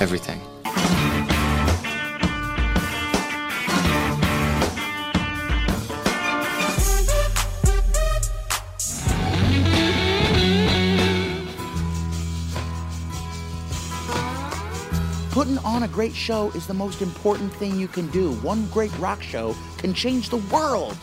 everything. Putting on a great show is the most important thing you can do. One great rock show can change the world.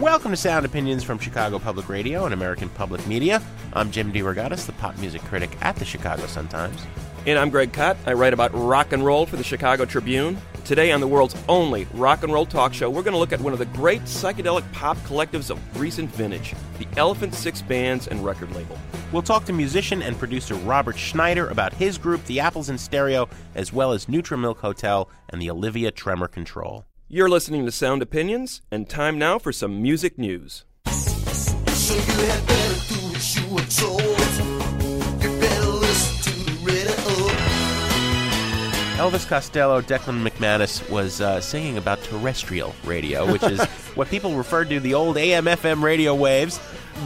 Welcome to Sound Opinions from Chicago Public Radio and American Public Media. I'm Jim DeRogatis, the pop music critic at the Chicago Sun-Times. And I'm Greg Kot. I write about rock and roll for the Chicago Tribune. Today, on the world's only rock and roll talk show, we're going to look at one of the great psychedelic pop collectives of recent vintage, the Elephant Six Bands and record label. We'll talk to musician and producer Robert Schneider about his group, the Apples in Stereo, as well as Neutral Milk Hotel and the Olivia Tremor Control. You're listening to Sound Opinions, and time now for some music news. So Elvis Costello, Declan MacManus was uh, singing about terrestrial radio, which is what people referred to the old AM/FM radio waves.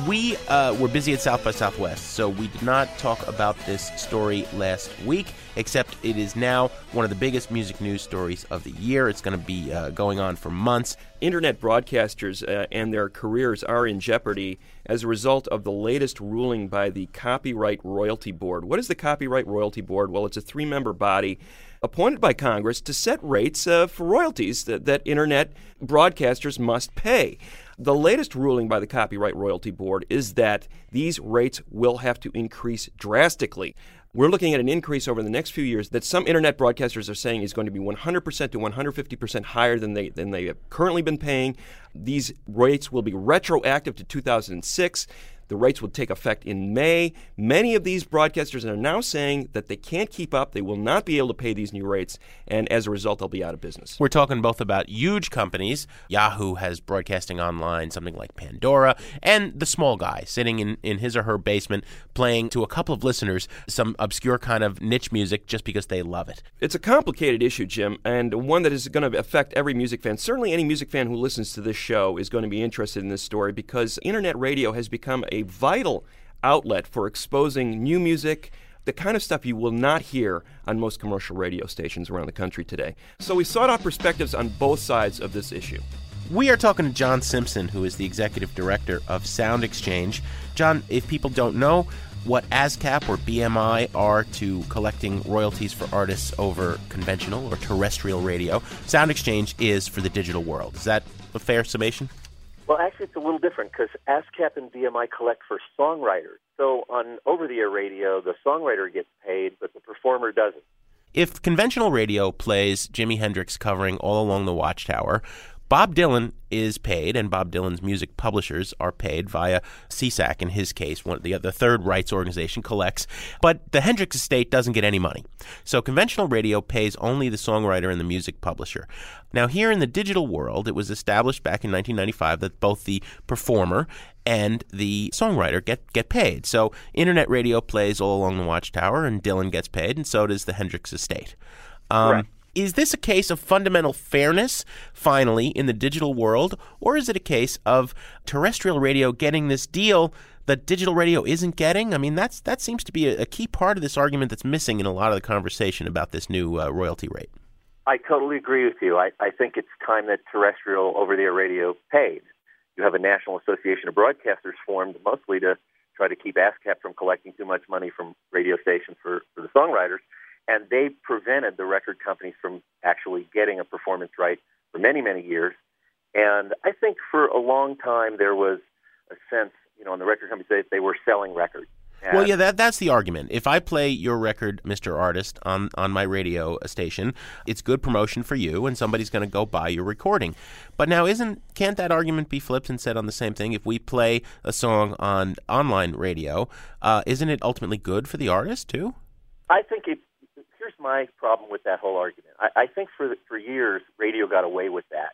We uh, were busy at South by Southwest, so we did not talk about this story last week. Except it is now one of the biggest music news stories of the year. It's going to be uh, going on for months. Internet broadcasters uh, and their careers are in jeopardy as a result of the latest ruling by the Copyright Royalty Board. What is the Copyright Royalty Board? Well, it's a three member body appointed by Congress to set rates uh, for royalties that, that internet broadcasters must pay. The latest ruling by the Copyright Royalty Board is that these rates will have to increase drastically. We're looking at an increase over the next few years that some internet broadcasters are saying is going to be 100% to 150% higher than they than they have currently been paying. These rates will be retroactive to 2006. The rates will take effect in May. Many of these broadcasters are now saying that they can't keep up. They will not be able to pay these new rates, and as a result, they'll be out of business. We're talking both about huge companies. Yahoo has broadcasting online, something like Pandora, and the small guy sitting in, in his or her basement playing to a couple of listeners some obscure kind of niche music just because they love it. It's a complicated issue, Jim, and one that is going to affect every music fan. Certainly, any music fan who listens to this show is going to be interested in this story because internet radio has become a vital outlet for exposing new music, the kind of stuff you will not hear on most commercial radio stations around the country today. So we sought out perspectives on both sides of this issue. We are talking to John Simpson, who is the executive director of Sound Exchange. John, if people don't know what ASCAP or BMI are to collecting royalties for artists over conventional or terrestrial radio, Sound Exchange is for the digital world. Is that a fair summation? Well, actually, it's a little different because ASCAP and BMI collect for songwriters. So on over-the-air radio, the songwriter gets paid, but the performer doesn't. If conventional radio plays Jimi Hendrix covering All Along the Watchtower, Bob Dylan is paid, and Bob Dylan's music publishers are paid via SESAC. In his case, one the the third rights organization collects, but the Hendrix estate doesn't get any money. So conventional radio pays only the songwriter and the music publisher. Now, here in the digital world, it was established back in 1995 that both the performer and the songwriter get get paid. So internet radio plays all along the Watchtower, and Dylan gets paid, and so does the Hendrix estate. Um, Correct. Is this a case of fundamental fairness, finally, in the digital world, or is it a case of terrestrial radio getting this deal that digital radio isn't getting? I mean, that's that seems to be a, a key part of this argument that's missing in a lot of the conversation about this new uh, royalty rate. I totally agree with you. I, I think it's time that terrestrial over the air radio paid. You have a National Association of Broadcasters formed mostly to try to keep ASCAP from collecting too much money from radio stations for, for the songwriters. And they prevented the record companies from actually getting a performance right for many, many years. And I think for a long time there was a sense, you know, in the record companies that they were selling records. Well, yeah, that that's the argument. If I play your record, Mr. Artist, on on my radio station, it's good promotion for you, and somebody's going to go buy your recording. But now, isn't can't that argument be flipped and said on the same thing? If we play a song on online radio, uh, isn't it ultimately good for the artist too? I think it, here's my problem with that whole argument. I, I think for for years radio got away with that,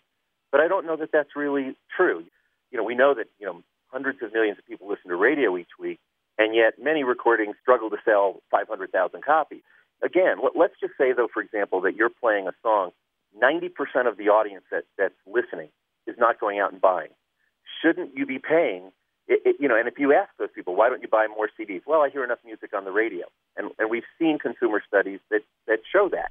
but I don't know that that's really true. You know, we know that you know hundreds of millions of people listen to radio each week, and yet many recordings struggle to sell 500,000 copies. Again, let, let's just say though, for example, that you're playing a song, 90% of the audience that, that's listening is not going out and buying. Shouldn't you be paying? It, it, you know, and if you ask those people, why don't you buy more CDs? Well, I hear enough music on the radio, and and we've seen consumer studies that that show that.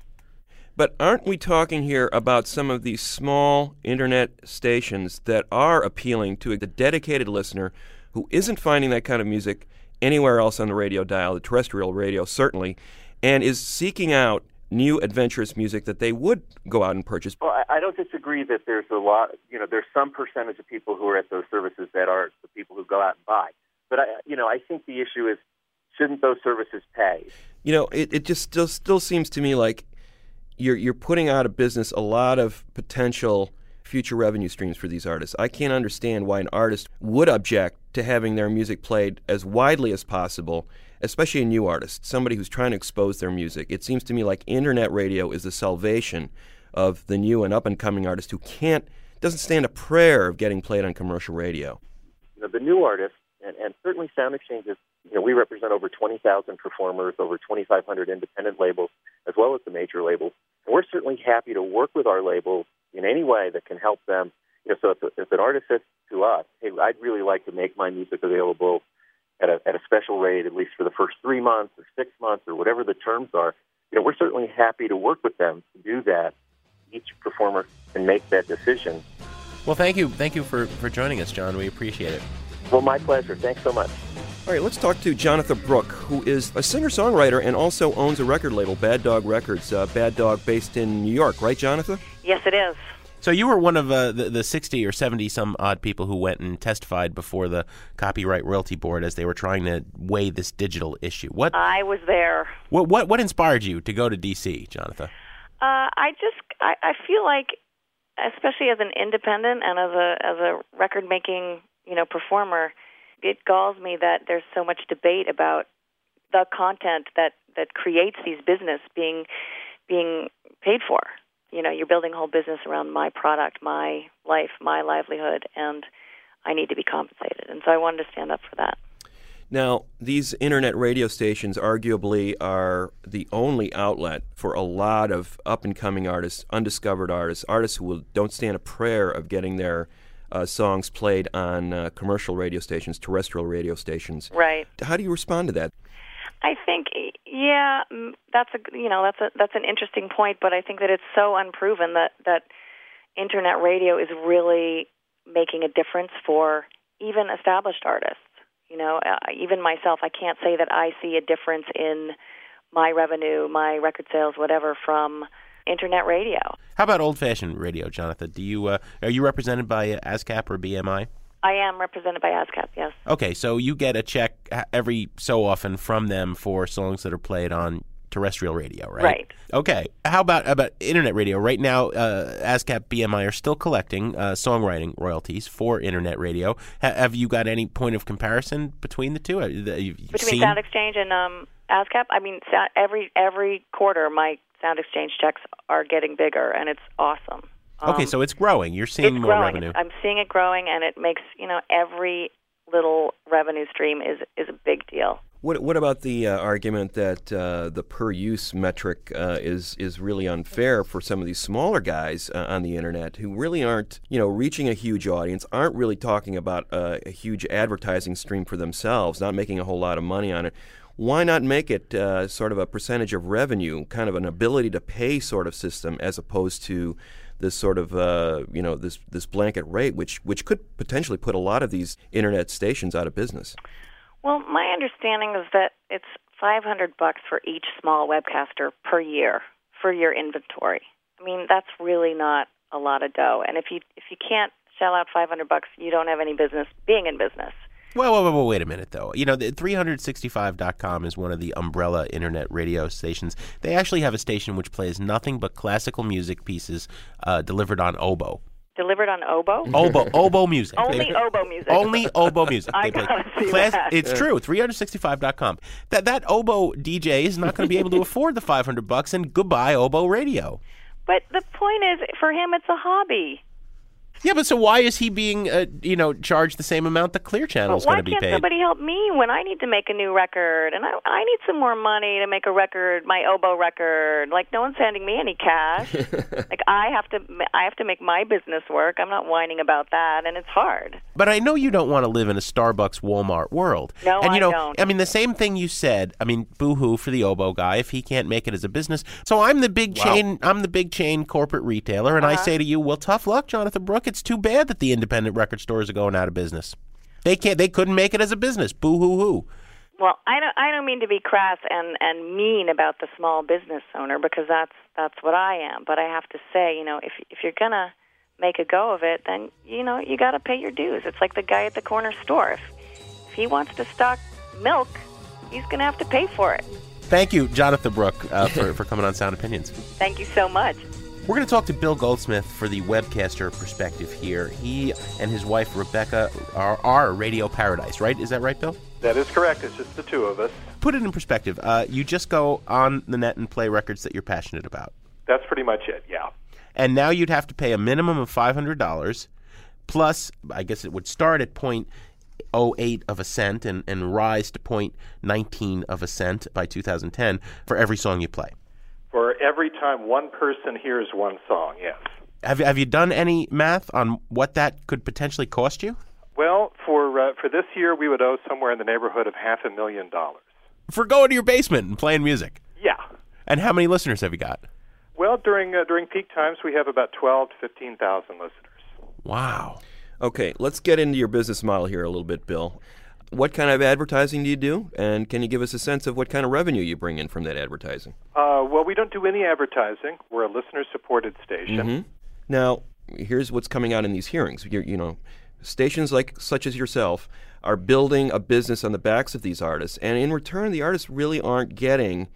But aren't we talking here about some of these small internet stations that are appealing to the dedicated listener who isn't finding that kind of music anywhere else on the radio dial, the terrestrial radio certainly, and is seeking out new adventurous music that they would go out and purchase? Well, I, I don't disagree that there's a lot. You know, there's some percentage of people who are at those services that are the people who go out and buy. But I, you know, I think the issue is, shouldn't those services pay? You know, it, it just still still seems to me like you're you're putting out of business a lot of potential future revenue streams for these artists. I can't understand why an artist would object to having their music played as widely as possible, especially a new artist, somebody who's trying to expose their music. It seems to me like internet radio is the salvation of the new and up and coming artist who can't doesn't stand a prayer of getting played on commercial radio. You know, the new artists, and, and certainly Sound Exchange is. You know, we represent over 20,000 performers, over 2,500 independent labels, as well as the major labels. And we're certainly happy to work with our labels in any way that can help them. You know, so if, if an artist says to us, "Hey, I'd really like to make my music available at a at a special rate, at least for the first three months or six months or whatever the terms are," you know, we're certainly happy to work with them to do that. Each performer can make that decision. Well, thank you, thank you for for joining us, John. We appreciate it. Well, my pleasure. Thanks so much. All right, let's talk to Jonathan Brooke, who is a singer songwriter and also owns a record label, Bad Dog Records. Uh, Bad Dog based in New York, right, Jonathan? Yes, it is. So you were one of uh, the, the 60 or 70 some odd people who went and testified before the Copyright Royalty Board as they were trying to weigh this digital issue. What I was there. what what, what inspired you to go to D.C., Jonathan? Uh, I just I, I feel like, especially as an independent and as a as a record making you know performer, it galls me that there's so much debate about the content that that creates these business being being paid for. You know, you're building a whole business around my product, my life, my livelihood, and I need to be compensated. And so I wanted to stand up for that. Now, these internet radio stations arguably are the only outlet for a lot of up and coming artists, undiscovered artists, artists who will, don't stand a prayer of getting their uh, songs played on uh, commercial radio stations, terrestrial radio stations. Right. How do you respond to that? I think, yeah, mm, that's a you know that's a that's an interesting point, but I think that it's so unproven that that internet radio is really making a difference for even established artists. You know, uh, even myself, I can't say that I see a difference in my revenue, my record sales, whatever, from internet radio. How about old-fashioned radio, Jonathan? Do you uh, are you represented by uh, ASCAP or BMI? I am represented by ASCAP, yes. Okay, so you get a check every so often from them for songs that are played on terrestrial radio, right? Right. Okay. How about about internet radio? Right now, uh, ASCAP BMI are still collecting uh, songwriting royalties for internet radio. Ha- have you got any point of comparison between the two? Uh, you've Between seen? Sound Exchange and um, ASCAP, I mean, every every quarter, my Sound Exchange checks are getting bigger, and it's awesome. Okay, Um, so it's growing. You're seeing it's more growing. revenue. I'm seeing it growing, and it makes you know every little revenue stream is is a big deal. What What about the uh, argument that uh, the per use metric uh, is is really unfair for some of these smaller guys uh, on the internet who really aren't you know reaching a huge audience, aren't really talking about uh, a huge advertising stream for themselves, not making a whole lot of money on it. Why not make it uh, sort of a percentage of revenue, kind of an ability to pay sort of system, as opposed to this sort of uh, you know this this blanket rate, which which could potentially put a lot of these internet stations out of business. Well, my understanding is that it's 500 bucks for each small webcaster per year for your inventory. I mean, that's really not a lot of dough. And if you if you can't shell out 500 bucks, you don't have any business being in business. Well, well, well, wait a minute, though. You know, the 365.com is one of the umbrella internet radio stations. They actually have a station which plays nothing but classical music pieces uh, delivered on oboe. Delivered on oboe? Oboe, oboe music. Only They- oboe music. Only oboe music. I play gotta see class- that. It's true. 365.com. That that oboe DJ is not going to be able to afford the 500 bucks, and goodbye oboe radio. But the point is, for him, it's a hobby. Yeah, but so why is he being, uh, you know, charged the same amount that Clear Channel is But why going to be can't paid? somebody help me when I need to make a new record and I I need some more money to make a record, my oboe record? Like no one's handing me any cash. like I have to I have to make my business work. I'm not whining about that, and it's hard. But I know you don't want to live in a Starbucks Walmart world. No, and you I know, don't. I mean the same thing you said. I mean, boo-hoo for the oboe guy if he can't make it as a business. So I'm the big Wow. chain I'm the big chain corporate retailer and I Uh-huh. say to you, "Well, tough luck, Jonathan Brooke. It's too bad that the independent record stores are going out of business. They can't they couldn't make it as a business. Boo-hoo-hoo." Well, I don't I don't mean to be crass and and mean about the small business owner because that's that's what I am. But I have to say, you know, if if you're gonna make a go of it, then you know you got to pay your dues. It's like the guy at the corner store. If if he wants to stock milk, he's gonna have to pay for it. Thank you, Jonathan Brooke, uh, for, for coming on Sound Opinions. Thank you so much. We're going to talk to Bill Goldsmith for the webcaster perspective here. He and his wife Rebecca are, are Radio Paradise, right? Is that right, Bill? That is correct. It's just the two of us. Put it in perspective. Uh, you just go on the net and play records that you're passionate about. That's pretty much it, yeah. And now you'd have to pay a minimum of $500 plus, I guess it would start at point oh eight of a cent and, and rise to point nineteen of a cent by 2010 for every song you play. For every time one person hears one song, yes. Have, have you done any math on what that could potentially cost you? Well, for uh, for this year, we would owe somewhere in the neighborhood of half a million dollars. For going to your basement and playing music. Yeah. And how many listeners have you got? Well, during uh, during peak times, we have about twelve to fifteen thousand listeners. Wow. Okay, let's get into your business model here a little bit, Bill. What kind of advertising do you do, and can you give us a sense of what kind of revenue you bring in from that advertising? Uh, well, we don't do any advertising. We're a listener-supported station. Mhm. Now, here's what's coming out in these hearings. You're, you know, stations like such as yourself are building a business on the backs of these artists, and in return, the artists really aren't getting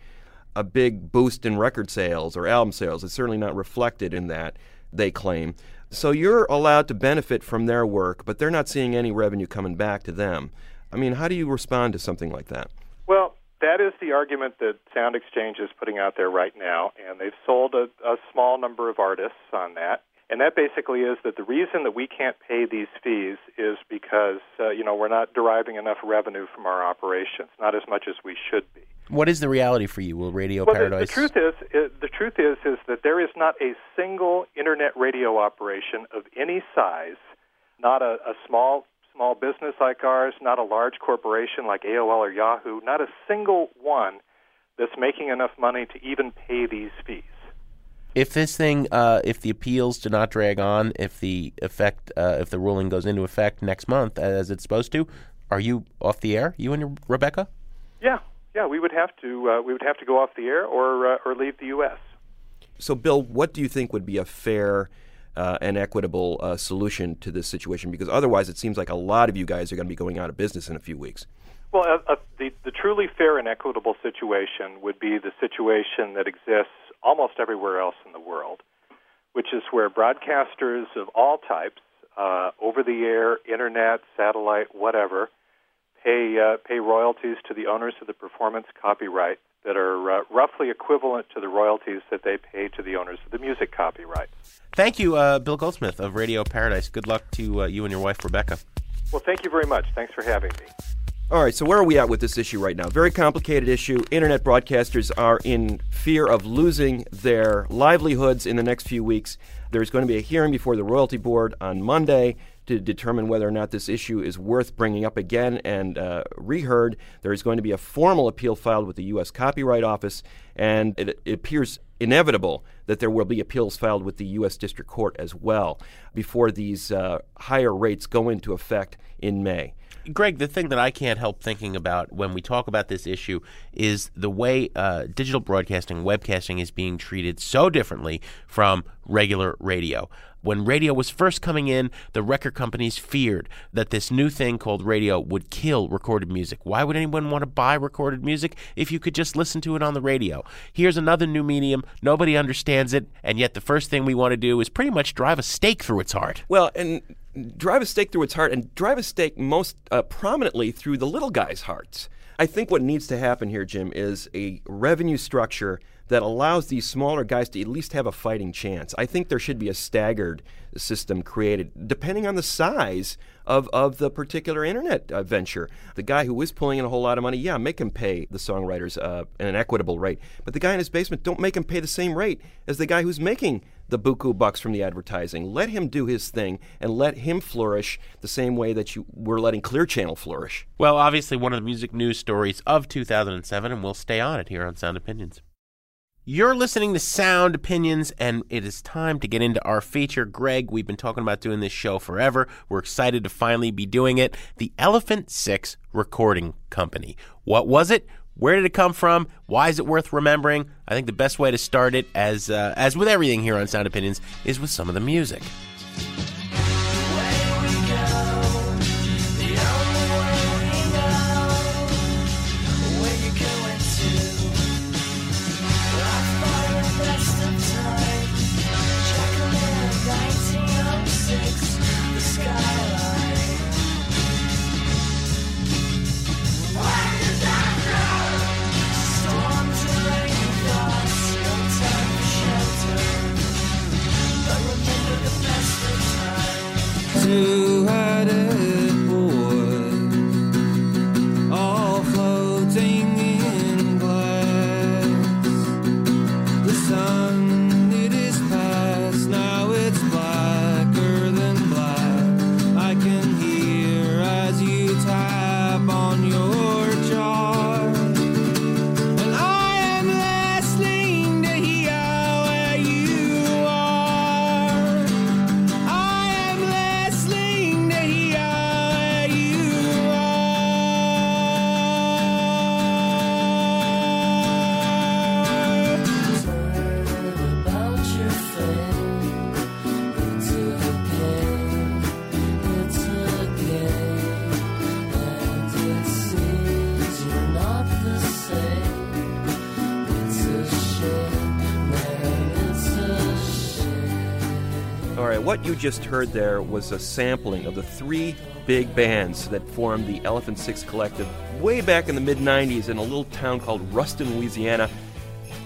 a big boost in record sales or album sales. It's certainly not reflected in that, they claim. So you're allowed to benefit from their work, but they're not seeing any revenue coming back to them. I mean, how do you respond to something like that? Well, that is the argument that Sound Exchange is putting out there right now, and they've sold a, a small number of artists on that. And that basically is that the reason that we can't pay these fees is because uh, you know we're not deriving enough revenue from our operations, not as much as we should be. What is the reality for you? Will Radio well, the, Paradise? the truth is, uh, the truth is, is that there is not a single internet radio operation of any size, not a, a small small business like ours, not a large corporation like AOL or Yahoo, not a single one that's making enough money to even pay these fees. if this thing, uh, if the appeals do not drag on, if the effect, uh, if the ruling goes into effect next month as it's supposed to, are you off the air? You and your Rebecca? Yeah, yeah, we would have to uh, we would have to go off the air or uh, or leave the U.S. So, Bill, what do you think would be a fair uh, and equitable uh, solution to this situation? Because otherwise, it seems like a lot of you guys are going to be going out of business in a few weeks. Well, uh, uh, the, the truly fair and equitable situation would be the situation that exists almost everywhere else in the world, which is where broadcasters of all types, uh, over the air, internet, satellite, whatever, pay uh, pay royalties to the owners of the performance copyright that are uh, roughly equivalent to the royalties that they pay to the owners of the music copyright. Thank you, uh, Bill Goldsmith of Radio Paradise. Good luck to uh, you and your wife, Rebecca. Well, thank you very much. Thanks for having me. All right, so where are we at with this issue right now? Very complicated issue. Internet broadcasters are in fear of losing their livelihoods in the next few weeks. There's going to be a hearing before the Royalty Board on Monday to determine whether or not this issue is worth bringing up again and uh, reheard. There is going to be a formal appeal filed with the U.S. Copyright Office, and it, it appears inevitable that there will be appeals filed with the U.S. District Court as well before these uh, higher rates go into effect in May. Greg, the thing that I can't help thinking about when we talk about this issue is the way uh, digital broadcasting, webcasting is being treated so differently from regular radio. When radio was first coming in, the record companies feared that this new thing called radio would kill recorded music. Why would anyone want to buy recorded music if you could just listen to it on the radio? Here's another new medium, nobody understands and yet the first thing we want to do is pretty much drive a stake through its heart. Well, and drive a stake through its heart and drive a stake most uh, prominently through the little guys' hearts. I think what needs to happen here, Jim, is a revenue structure that allows these smaller guys to at least have a fighting chance. I think there should be a staggered system created depending on the size of, of the particular internet uh, venture. The guy who is pulling in a whole lot of money, yeah, make him pay the songwriters uh, an equitable rate. But the guy in his basement, don't make him pay the same rate as the guy who's making the buku bucks from the advertising. Let him do his thing and let him flourish the same way that you were letting Clear Channel flourish. Well, obviously, one of the music news stories of 2007, and we'll stay on it here on Sound Opinions. You're listening to Sound Opinions, and it is time to get into our feature. Greg, we've been talking about doing this show forever. We're excited to finally be doing it. The Elephant Six Recording Company. What was it? Where did it come from? Why is it worth remembering? I think the best way to start it, as uh, as with everything here on Sound Opinions, is with some of the music. What you just heard there was a sampling of the three big bands that formed the Elephant Six Collective way back in the mid 90s in a little town called Ruston, Louisiana.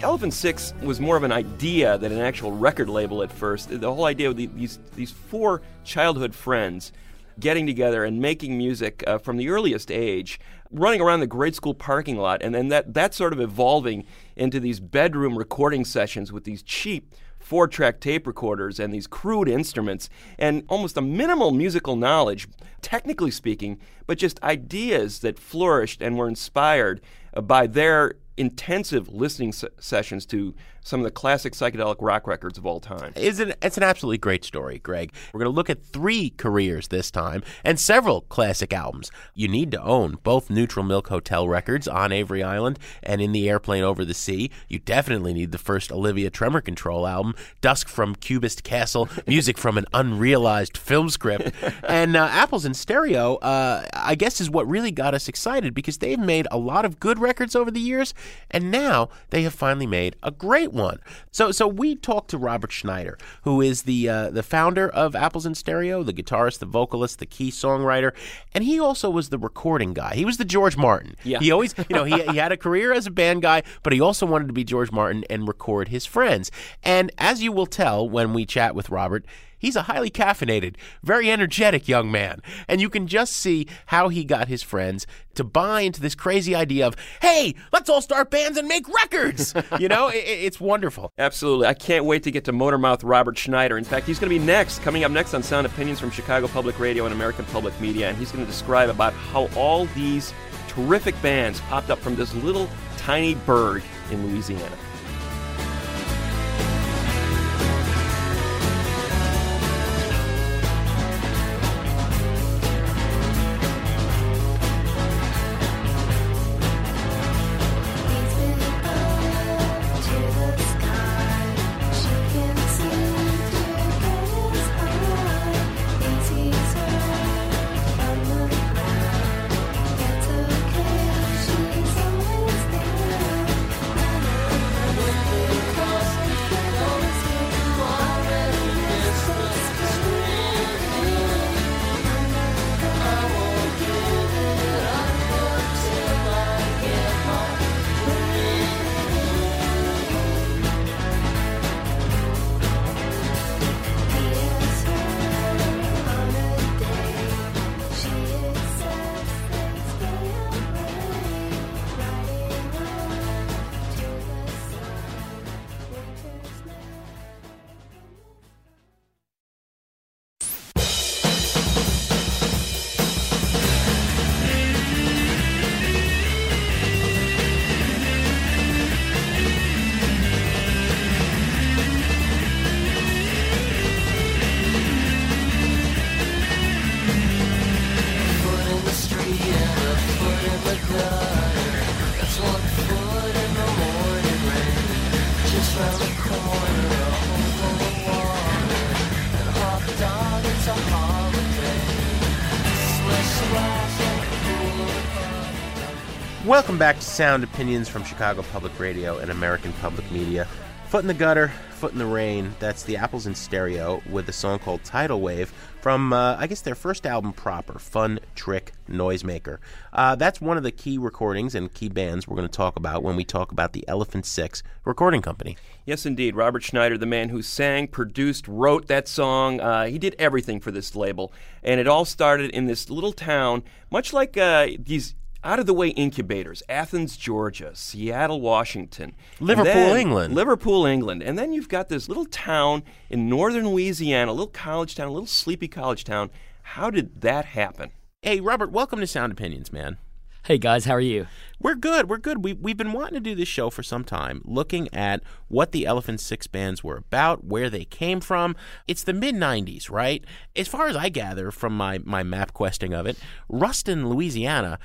Elephant Six was more of an idea than an actual record label at first. The whole idea of these, these four childhood friends getting together and making music uh, from the earliest age, running around the grade school parking lot, and then that, that sort of evolving into these bedroom recording sessions with these cheap four track tape recorders and these crude instruments and almost a minimal musical knowledge, technically speaking, but just ideas that flourished and were inspired uh, by their intensive listening se- sessions to some of the classic psychedelic rock records of all time. Is it, it's an absolutely great story, Greg. We're going to look at three careers this time and several classic albums. You need to own both Neutral Milk Hotel records on Avery Island and in the Aeroplane over the sea. You definitely need the first Olivia Tremor Control album, Dusk from Cubist Castle, music from an unrealized film script. and uh, Apples in Stereo, uh, I guess, is what really got us excited because they've made a lot of good records over the years, and now they have finally made a great one. So, so we talked to Robert Schneider, who is the uh, the founder of Apples in Stereo, the guitarist, the vocalist, the key songwriter, and he also was the recording guy. He was the George Martin. Yeah. He always, you know, he, he had a career as a band guy, but he also wanted to be George Martin and record his friends. And as you will tell when we chat with Robert, He's a highly caffeinated, very energetic young man. And you can just see how he got his friends to buy into this crazy idea of, hey, let's all start bands and make records. you know, it, it's wonderful. Absolutely. I can't wait to get to Motormouth Robert Schneider. In fact, he's going to be next, coming up next on Sound Opinions from Chicago Public Radio and American Public Media. And he's going to describe about how all these terrific bands popped up from this little tiny burg in Louisiana. Back to Sound Opinions from Chicago Public Radio and American Public Media. Foot in the Gutter, Foot in the Rain. That's the Apples in Stereo with a song called Tidal Wave from, uh, I guess, their first album proper, Fun Trick Noisemaker. Uh, that's one of the key recordings and key bands we're going to talk about when we talk about the Elephant Six recording company. Yes, indeed. Robert Schneider, the man who sang, produced, wrote that song, uh, he did everything for this label. And it all started in this little town, much like uh, these out of the way incubators Athens, Georgia, Seattle, Washington, Liverpool, then- England. Liverpool, England. And then you've got this little town in northern Louisiana, a little college town, a little sleepy college town. How did that happen? Hey, Robert, welcome to Sound Opinions, man. Hey guys, how are you? We're good. We're good. We, we've been wanting to do this show for some time, looking at what the Elephant Six bands were about, where they came from. It's the mid 90s, right? As far as I gather from my, my map questing of it, Ruston, Louisiana,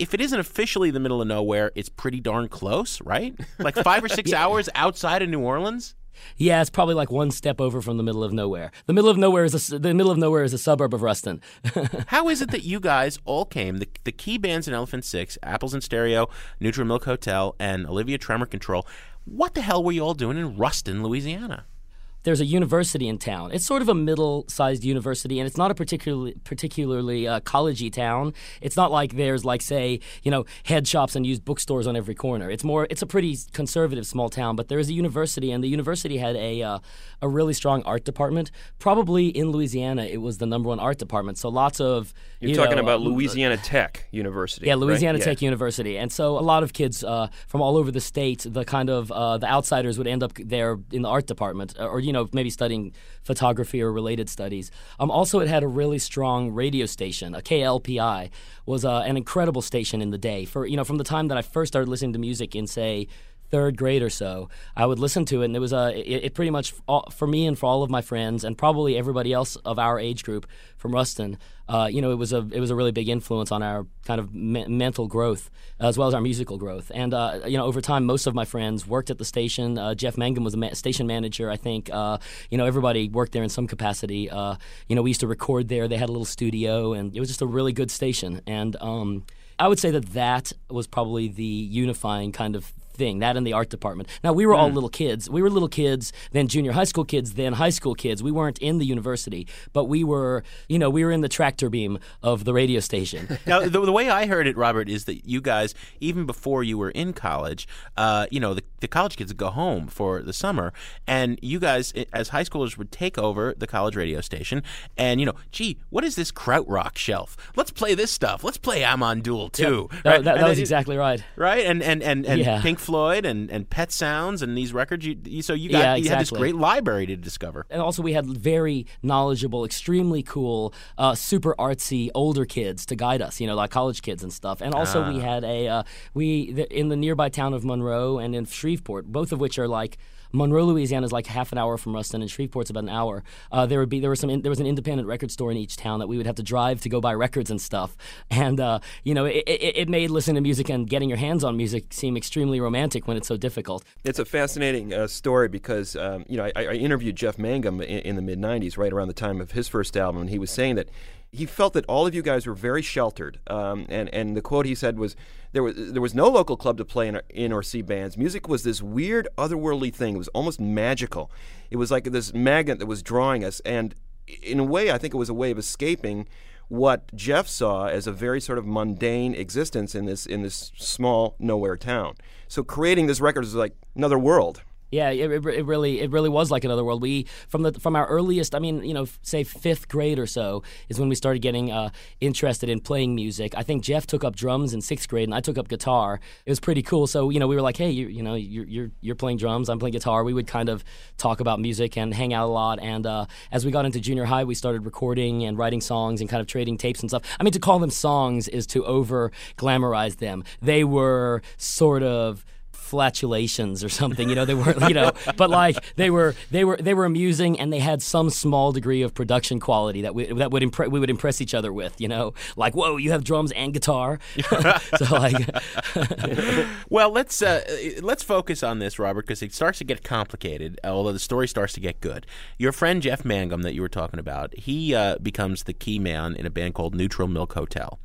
if it isn't officially the middle of nowhere, it's pretty darn close, right? Like five or six Yeah. hours outside of New Orleans? Yeah, it's probably like one step over from the middle of nowhere. The middle of nowhere is a, the middle of nowhere is a suburb of Ruston. How is it that you guys all came, the, the key bands in Elephant Six, Apples in Stereo, Neutral Milk Hotel, and Olivia Tremor Control, what the hell were you all doing in Ruston, Louisiana? There's a university in town. It's sort of a middle-sized university, and it's not a particularly particularly uh, collegey town. It's not like there's like say you know head shops and used bookstores on every corner. It's more it's a pretty conservative small town, but there is a university, and the university had a uh, a really strong art department. Probably in Louisiana, it was the number one art department. So lots of You're you talking know, about uh, Louisiana Tech University. Yeah, right? Louisiana Yeah. Tech University, and so a lot of kids uh, from all over the state, the kind of uh, the outsiders would end up there in the art department, or you know maybe studying photography or related studies. Um, also, it had a really strong radio station. A KLPI was uh, an incredible station in the day. For you know, from the time that I first started listening to music in say third grade or so, I would listen to it, and it was a it, it pretty much for me and for all of my friends, and probably everybody else of our age group from Ruston. Uh, you know, it was a it was a really big influence on our kind of me- mental growth as well as our musical growth. And uh, you know, over time, most of my friends worked at the station. Uh, Jeff Mangum was a ma- station manager, I think. Uh, you know, everybody worked there in some capacity. Uh, you know, we used to record there. They had a little studio, and it was just a really good station. And um, I would say that that was probably the unifying kind of thing, that in the art department. Now, we were all Mm. little kids. We were little kids, then junior high school kids, then high school kids. We weren't in the university, but we were, you know, we were in the tractor beam of the radio station. now, the, the way I heard it, Robert, is that you guys, even before you were in college, uh, you know, the, the college kids would go home for the summer, and you guys, as high schoolers, would take over the college radio station, and you know, gee, what is this krautrock shelf? Let's play this stuff. Let's play Amon Düül II. Yep. That- right? that- that was it- exactly right. Right, and and and, and Yeah. Pink Floyd and, and Pet Sounds and these records. You, you so you got Yeah, you had this great library to discover. and also we had very knowledgeable, extremely cool, uh, super artsy older kids to guide us. You know, like college kids and stuff. And also we Ah. had a uh, we the, in the nearby town of Monroe and in Shreveport, both of which are like. Monroe, Louisiana is like half an hour from Ruston, and Shreveport's about an hour. Uh, there would be there was some in, there was an independent record store in each town that we would have to drive to go buy records and stuff. And uh, you know, it, it, it made listening to music and getting your hands on music seem extremely romantic when it's so difficult. It's a fascinating uh, story because um, you know I, I interviewed Jeff Mangum in, in the mid '90s, right around the time of his first album, and he was saying that he felt that all of you guys were very sheltered. Um, and and the quote he said was, "There was there was no local club to play in or, in or see bands. Music was this weird, otherworldly thing. It was almost magical. It was like this magnet that was drawing us. And in a way, I think it was a way of escaping." What Jeff saw as a very sort of mundane existence in this in this small nowhere town. So creating this record is like another world. Yeah, it, it, it really it really was like another world. We from the from our earliest, I mean, you know, say fifth grade or so is when we started getting uh, interested in playing music. I think Jeff took up drums in sixth grade, and I took up guitar. It was pretty cool. So you know, we were like, hey, you, you know, you're, you're you're playing drums, I'm playing guitar. We would kind of talk about music and hang out a lot. And uh, as we got into junior high, we started recording and writing songs and kind of trading tapes and stuff. I mean, to call them songs is to over glamorize them. They were sort of flatulations or something you know they were you know but like they were they were they were amusing and they had some small degree of production quality that we that would impre- we would impress each other with you know like whoa you have drums and guitar so like well, let's uh, let's focus on this, Robert, because it starts to get complicated. Although the story starts to get good. Your friend Jeff Mangum, that you were talking about, he uh, becomes the key man in a band called Neutral Milk Hotel.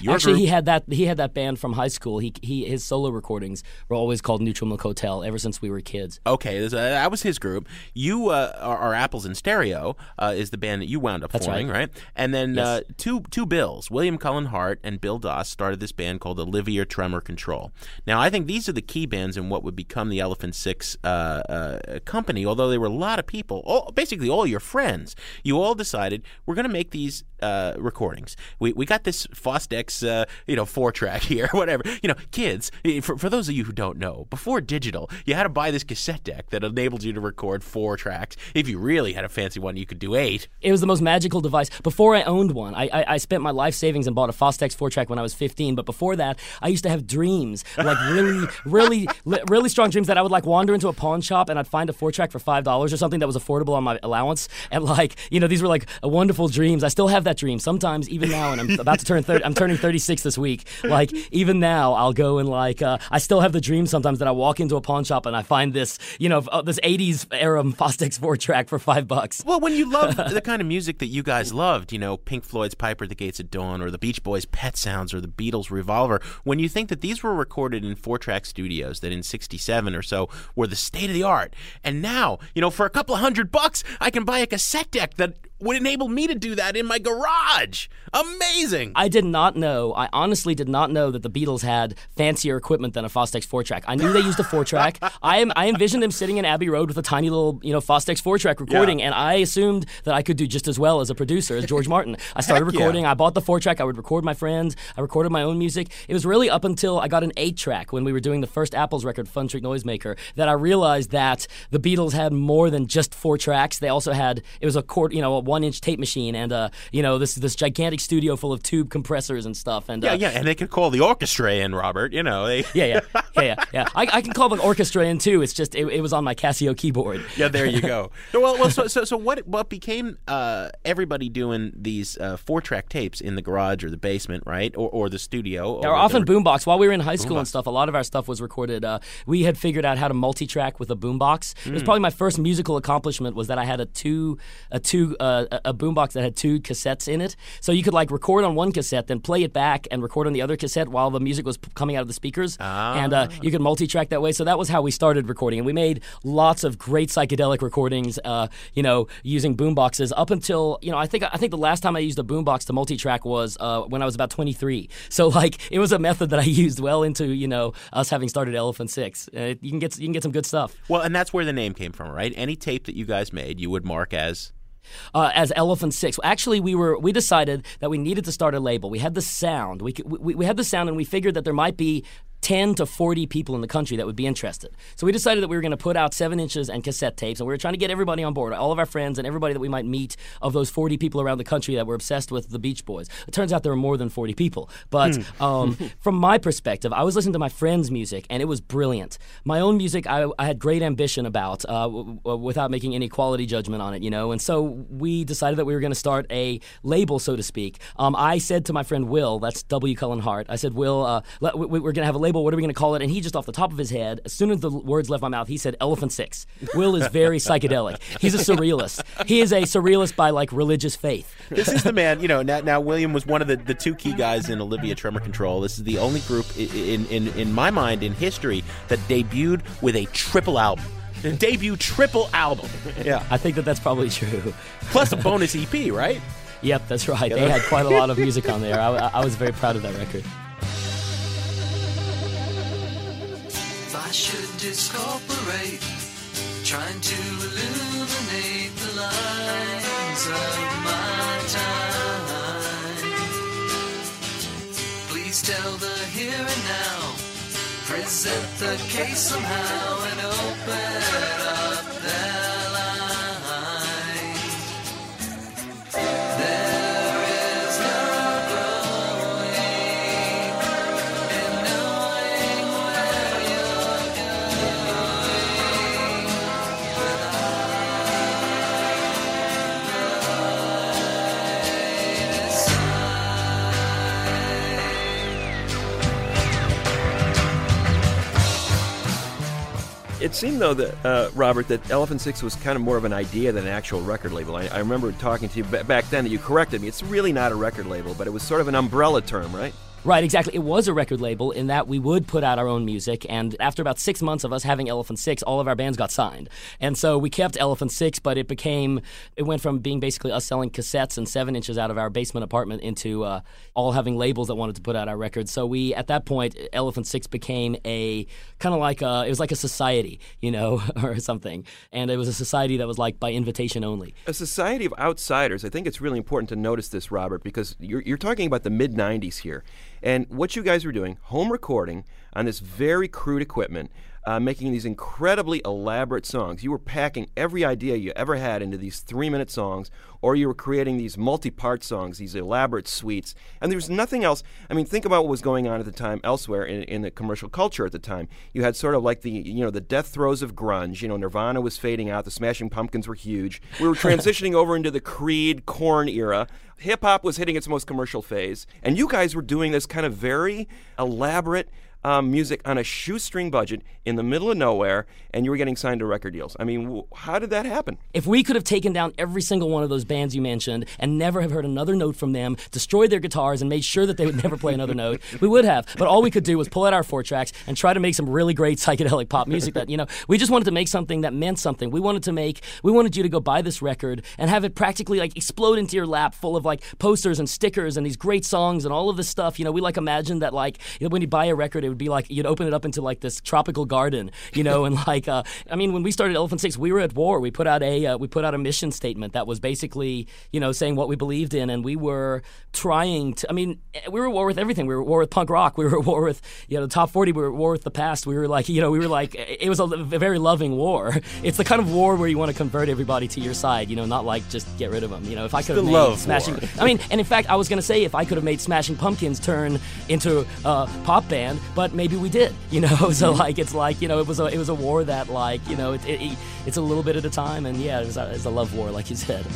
Your Actually, group- he had that he had that band from high school. He he his solo recordings were always called Neutral Milk Hotel ever since we were kids. Okay, this, uh, that was his group. You uh, are, are Apples in Stereo uh, is the band that you wound up That's forming, right. And then Yes. uh, two two Bills, William Cullen Hart and Bill Doss, started this band called Olivia Tremor Control. Now, I think these are the key bands in what would become the Elephant Six uh, uh, company. Although there were a lot of people, all, basically all your friends, you all decided we're going to make these uh, recordings. We we got this Fostex, uh, you know, four track here, whatever. You know, kids. For, for those of you who don't know, before digital, you had to buy this cassette deck that enabled you to record four tracks. If you really had a fancy one, you could do eight. It was the most magical device. Before I owned one, I, I, I spent my life savings and bought a Fostex four track when I was 15. But before that, I used to have dreams, like really, really, li- really strong dreams that I would like wander into a pawn shop and I'd find a four track for five dollars or something that was affordable on my allowance. And like, you know, these were like wonderful dreams. I still have that dream sometimes, even now. And I'm about to turn 30. I'm turning 36 this week. Like even now, I'll go and like, uh, I still have the dream sometimes that I walk into a pawn shop and I find this, you know, uh, this 80s era Fostex four track for five bucks. Well, when you love the kind of music that you guys loved, you know, Pink Floyd's Piper at the Gates of Dawn or the Beach Boys' Pet Sounds or the Beatles' Revolver, when you think that these were recorded in four track studios that in 67 or so were the state of the art, and now, you know, for a couple of hundred bucks, I can buy a cassette deck that would enable me to do that in my garage. Amazing. I did not know. I honestly did not know that the Beatles had fancier equipment than a Fostex four track. I knew they used a four track. I am. I envisioned them sitting in Abbey Road with a tiny little, you know, Fostex four track recording, and I assumed that I could do just as well as a producer as George Martin. I started Heck yeah. recording. I bought the four track. I would record my friends. I recorded my own music. It was really up until I got an eight track when we were doing the first Apples record, Fun Trick Noisemaker, that I realized that the Beatles had more than just four tracks. They also had it was a chord, you know, one-inch tape machine and uh, you know this this gigantic studio full of tube compressors and stuff. And Yeah, uh, yeah, and they could call the orchestra in, Robert. You know, they. yeah, yeah, yeah, yeah, yeah. I, I can call the orchestra in too. It's just it, it was on my Casio keyboard. Yeah, there you go. No, well, well, so, so, so what? What became uh, everybody doing these uh, four-track tapes in the garage or the basement, right, or, or the studio? Or or often the- boombox. While we were in high school Boombox. and stuff, a lot of our stuff was recorded. Uh, we had figured out how to multi-track with a boombox. It was Mm. probably my first musical accomplishment was that I had a two, a two, uh, a a boombox that had two cassettes in it. So you could like record on one cassette, then play it back and record on the other cassette while the music was p- coming out of the speakers. And uh, you could multi-track that way. So that was how we started recording, and we made lots of great psychedelic recordings. Uh, you know, using boomboxes up until you know I think I think the last time I used a boombox to multi-track was uh, when I was about 23. So like it was a method that I used well into you know us having started Elephant Six. Uh, you can get you can get some good stuff. Well, and that's where the name came from, right? Any tape that you guys made, you would mark as. Uh, as Elephant Six. Actually, we were we decided that we needed to start a label. We had the sound. We, we we had the sound, and we figured that there might be. 10 to 40 people in the country that would be interested. So we decided that we were going to put out seven inches and cassette tapes, and we were trying to get everybody on board, all of our friends and everybody that we might meet of those 40 people around the country that were obsessed with the Beach Boys. It turns out there were more than 40 people. But Hmm. um, from my perspective, I was listening to my friends' music, and it was brilliant. My own music, I, I had great ambition about uh, w- w- without making any quality judgment on it, you know. And so we decided that we were going to start a label, so to speak. Um, I said to my friend Will, that's W. Cullen Hart, I said, Will, uh, let, we, we're going to have a label. What are we going to call it? And he just off the top of his head, as soon as the words left my mouth, he said Elephant Six. Will is very psychedelic. He's a surrealist. He is a surrealist by like religious faith. This is the man, you know. Now, now William was one of the, the two key guys in Olivia Tremor Control. This is the only group in, in in my mind in history that debuted with a triple album. A debut triple album. Yeah. I think that that's probably true. Plus a bonus EP, right? Yep, that's right. Yeah, They had quite a lot of music on there. I, I was very proud of that record. I should discorporate, trying to illuminate the lines of my time. Please tell the here and now, present the case somehow and open up their It seemed though that uh, Robert that Elephant Six was kind of more of an idea than an actual record label. I, I remember talking to you ba- back then that you corrected me. It's really not a record label, but it was sort of an umbrella term, right? Right, exactly. It was a record label in that we would put out our own music, and after about six months of us having Elephant Six, all of our bands got signed, and so we kept Elephant Six, but it became it went from being basically us selling cassettes and seven inches out of our basement apartment into uh, all having labels that wanted to put out our records. So we, at that point, Elephant Six became a kind of like a, it was like a society, you know, or something, and it was a society that was like by invitation only. A society of outsiders. I think it's really important to notice this, Robert, because you're, you're talking about the mid 90s here. And what you guys were doing, home recording on this very crude equipment, uh, making these incredibly elaborate songs. You were packing every idea you ever had into these three minute songs, or you were creating these multi part songs, these elaborate suites. And there was nothing else. I mean, think about what was going on at the time elsewhere in, in the commercial culture at the time. You had sort of like the, you know, the death throes of grunge. You know, Nirvana was fading out, the Smashing Pumpkins were huge. We were transitioning over into the Creed, Korn era. Hip hop was hitting its most commercial phase. And you guys were doing this kind of very elaborate um, music on a shoestring budget in the middle of nowhere, and you were getting signed to record deals. I mean, w- how did that happen? If we could have taken down every single one of those bands you mentioned and never have heard another note from them, destroyed their guitars, and made sure that they would never play another note, we would have. But all we could do was pull out our four tracks and try to make some really great psychedelic pop music that, you know, we just wanted to make something that meant something. We wanted to make, we wanted you to go buy this record and have it practically like explode into your lap full of like posters and stickers and these great songs and all of this stuff. You know, we like imagined that like you know, when you buy a record, it would be like you'd open it up into like this tropical garden, you know, and like uh, I mean, when we started Elephant Six, we were at war. We put out a uh, we put out a mission statement that was basically you know saying what we believed in, and we were trying to. I mean, we were at war with everything. We were at war with punk rock. We were at war with you know the top forty. We were at war with the past. We were like you know we were like it was a, a very loving war. It's the kind of war where you want to convert everybody to your side, you know, not like just get rid of them. You know, if I could have made Smashing, war. I mean, and in fact, I was gonna say if I could have made Smashing Pumpkins turn into a pop band, but maybe we did, you know. So Mm-hmm. like, it's like you know, it was a it was a war that like you know, it, it, it's a little bit at a time, and yeah, it was a, it's a love war, like you said.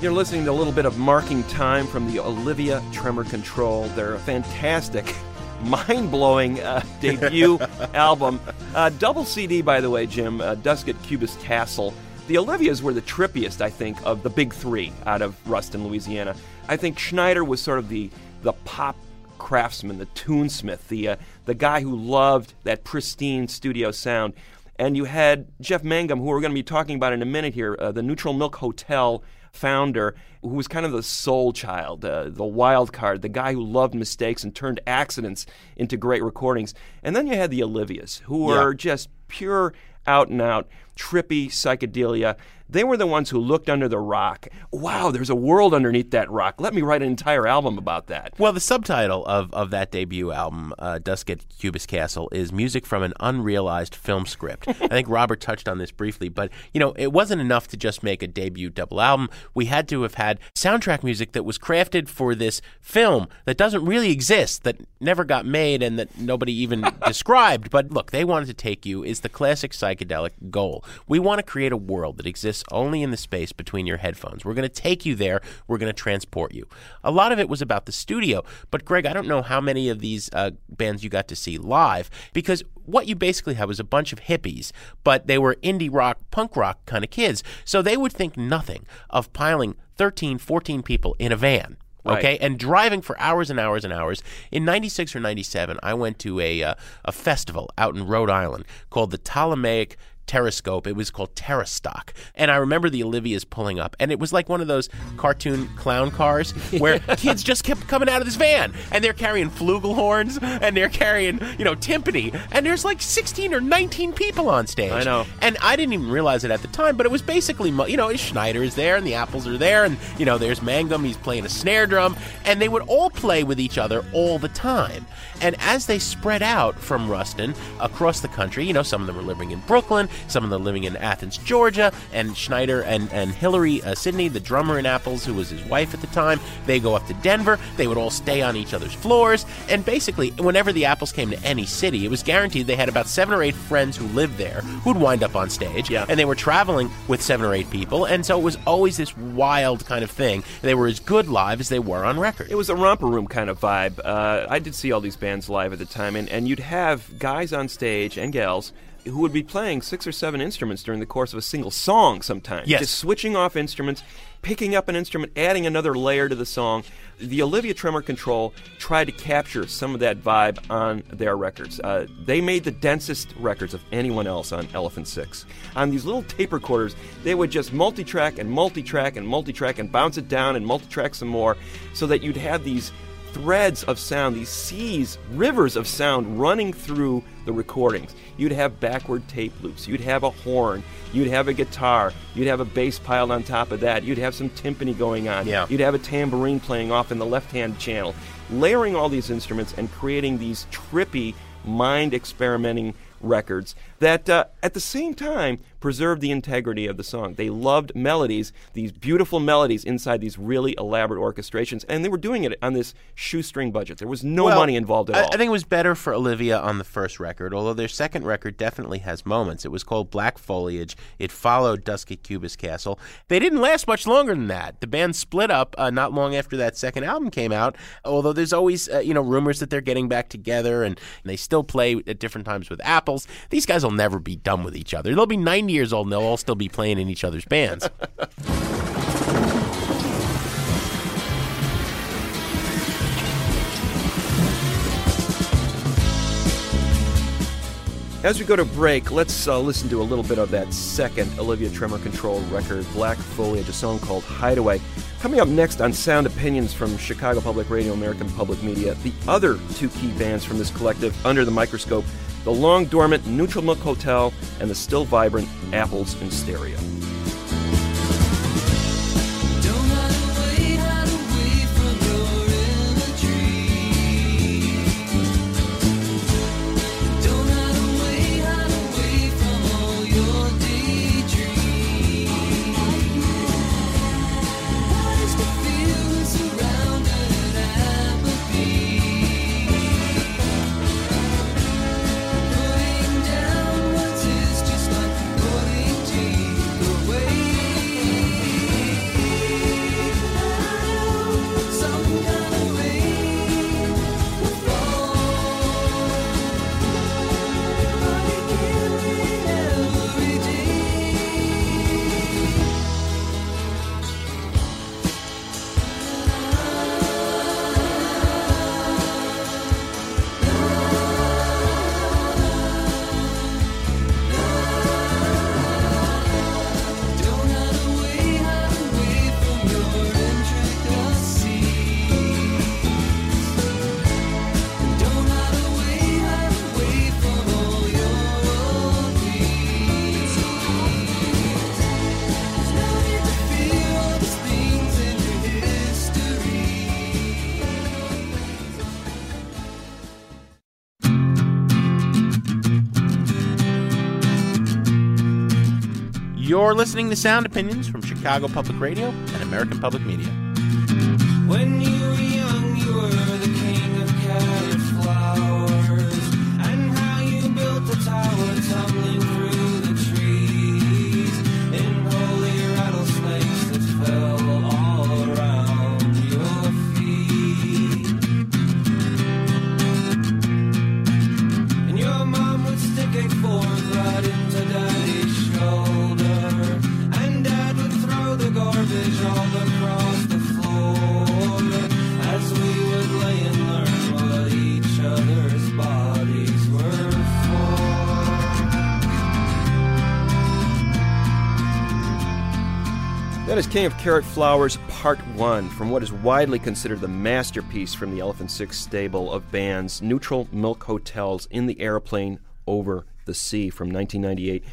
You're listening to a little bit of Marking Time from the Olivia Tremor Control. They're a fantastic, mind blowing uh, debut album. Uh, double CD, by the way, Jim, uh, Dusk at Cubist Castle. The Olivias were the trippiest, I think, of the big three out of Ruston, Louisiana. I think Schneider was sort of the, the pop craftsman, the tunesmith, the, uh, the guy who loved that pristine studio sound. And you had Jeff Mangum, who we're going to be talking about in a minute here, uh, the Neutral Milk Hotel founder, who was kind of the soul child, uh, the wild card, the guy who loved mistakes and turned accidents into great recordings. And then you had the Olivias, who were just pure out and out, trippy psychedelia. They were the ones who looked under the rock. Wow, there's a world underneath that rock. Let me write an entire album about that. Well, the subtitle of, of that debut album, uh, Dusk at Cubist Castle, is music from an unrealized film script. I think Robert touched on this briefly, but you know, it wasn't enough to just make a debut double album. We had to have had soundtrack music that was crafted for this film that doesn't really exist, that never got made, and that nobody even described. But look, they wanted to take you is the classic psychedelic goal. We want to create a world that exists only in the space between your headphones. We're going to take you there. We're going to transport you. A lot of it was about the studio, but Greg, I don't know how many of these uh, bands you got to see live because what you basically had was a bunch of hippies, but they were indie rock, punk rock kind of kids. So they would think nothing of piling 13, 14 people in a van. Right. Okay, and driving for hours and hours and hours. In '96 or '97, I went to a uh, a festival out in Rhode Island called the Ptolemaic Terrascope. It was called Terrastock. And I remember the Olivia's pulling up, and it was like one of those cartoon clown cars where kids just kept coming out of this van, and they're carrying flugelhorns, and they're carrying, you know, timpani, and there's like 16 or 19 people on stage. I know. And I didn't even realize it at the time, but it was basically, you know, Schneider is there, and the Apples are there, and, you know, there's Mangum, he's playing a snare drum, and they would all play with each other all the time. And as they spread out from Ruston across the country, you know, some of them were living in Brooklyn, some of them living in Athens, Georgia, and Schneider and, and Hilarie uh, Sidney, the drummer in Apples, who was his wife at the time, they go up to Denver. They would all stay on each other's floors. And basically, whenever the Apples came to any city, it was guaranteed they had about seven or eight friends who lived there who'd wind up on stage. Yeah. And they were traveling with seven or eight people. And so it was always this wild kind of thing. They were as good live as they were on record. It was a romper room kind of vibe. Uh, I did see all these bands live at the time, and, and you'd have guys on stage and gals who would be playing six or seven instruments during the course of a single song sometimes. Yes. Just switching off instruments, picking up an instrument, adding another layer to the song. The Olivia Tremor Control tried to capture some of that vibe on their records. Uh, they made the densest records of anyone else on Elephant Six. On these little tape recorders, they would just multi-track and multi-track and multi-track and bounce it down and multi-track some more, so that you'd have these threads of sound, these seas, rivers of sound running through the recordings. You'd have backward tape loops, you'd have a horn, you'd have a guitar, you'd have a bass piled on top of that, you'd have some timpani going on, Yeah. you'd have a tambourine playing off in the left hand channel. Layering all these instruments and creating these trippy, mind experimenting records that uh, at the same time preserved the integrity of the song. They loved melodies, these beautiful melodies inside these really elaborate orchestrations, and they were doing it on this shoestring budget. There was no Well, money involved at I, all. I think it was better for Olivia on the first record, although their second record definitely has moments. It was called Black Foliage. It followed Dusky Cubist Castle. They didn't last much longer than that. The band split up uh, not long after that second album came out, although there's always, uh, you know, rumors that they're getting back together and they still play at different times with Apples. These guys will never be done with each other. They'll be 90 years old and they'll all still be playing in each other's bands. As we go to break, let's uh, listen to a little bit of that second Olivia Tremor Control record, Black Foliage, a song called Hideaway. Coming up next on Sound Opinions from Chicago Public Radio, American Public Media, the other two key bands from this collective, Under the Microscope, the long dormant Neutral Milk Hotel, and the still vibrant Apples in Stereo. You're listening to Sound Opinions from Chicago Public Radio and American Public Media. King of Carrot Flowers Part 1 from what is widely considered the masterpiece from the Elephant Six stable of bands, Neutral Milk Hotels in the Airplane Over the Sea from 1998.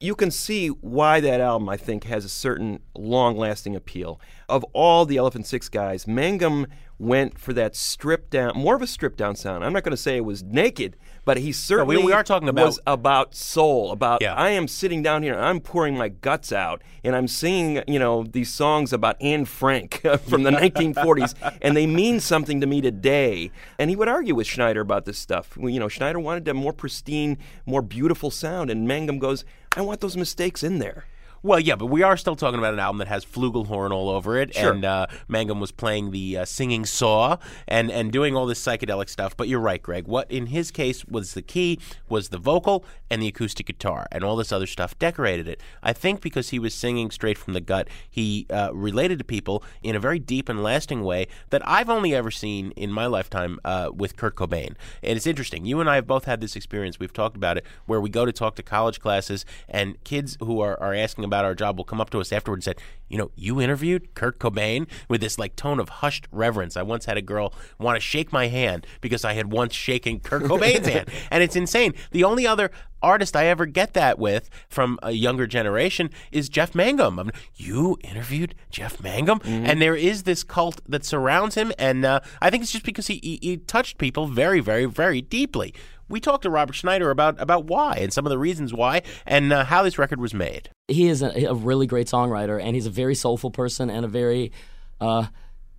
You can see why that album, I think, has a certain long lasting appeal. Of all the Elephant Six guys, Mangum went for that stripped down, more of a stripped down sound. I'm not going to say it was naked, but he certainly we are talking about- was about soul, about I am sitting down here and I'm pouring my guts out and I'm singing, you know, these songs about Anne Frank from the 1940s and they mean something to me today. And he would argue with Schneider about this stuff. You know, Schneider wanted a more pristine, more beautiful sound and Mangum goes, I want those mistakes in there. Well, yeah, but we are still talking about an album that has flugelhorn all over it, Sure. and uh, Mangum was playing the uh, singing saw and and doing all this psychedelic stuff. But you're right, Greg. What in his case was the key was the vocal and the acoustic guitar, and all this other stuff decorated it. I think because he was singing straight from the gut, he uh, related to people in a very deep and lasting way that I've only ever seen in my lifetime uh, with Kurt Cobain. And it's interesting. You and I have both had this experience. We've talked about it, where we go to talk to college classes, and kids who are, are asking about our job will come up to us afterwards and say, "You know, you interviewed Kurt Cobain with this like tone of hushed reverence." I once had a girl want to shake my hand because I had once shaken Kurt Cobain's hand, and it's insane. The only other artist I ever get that with from a younger generation is Jeff Mangum. I'm, you interviewed Jeff Mangum, and there is this cult that surrounds him, and uh, I think it's just because he, he he touched people very, very, very deeply. We talked to Robert Schneider about about why and some of the reasons why and uh, how this record was made. He is a, a really great songwriter, and he's a very soulful person and a very, uh,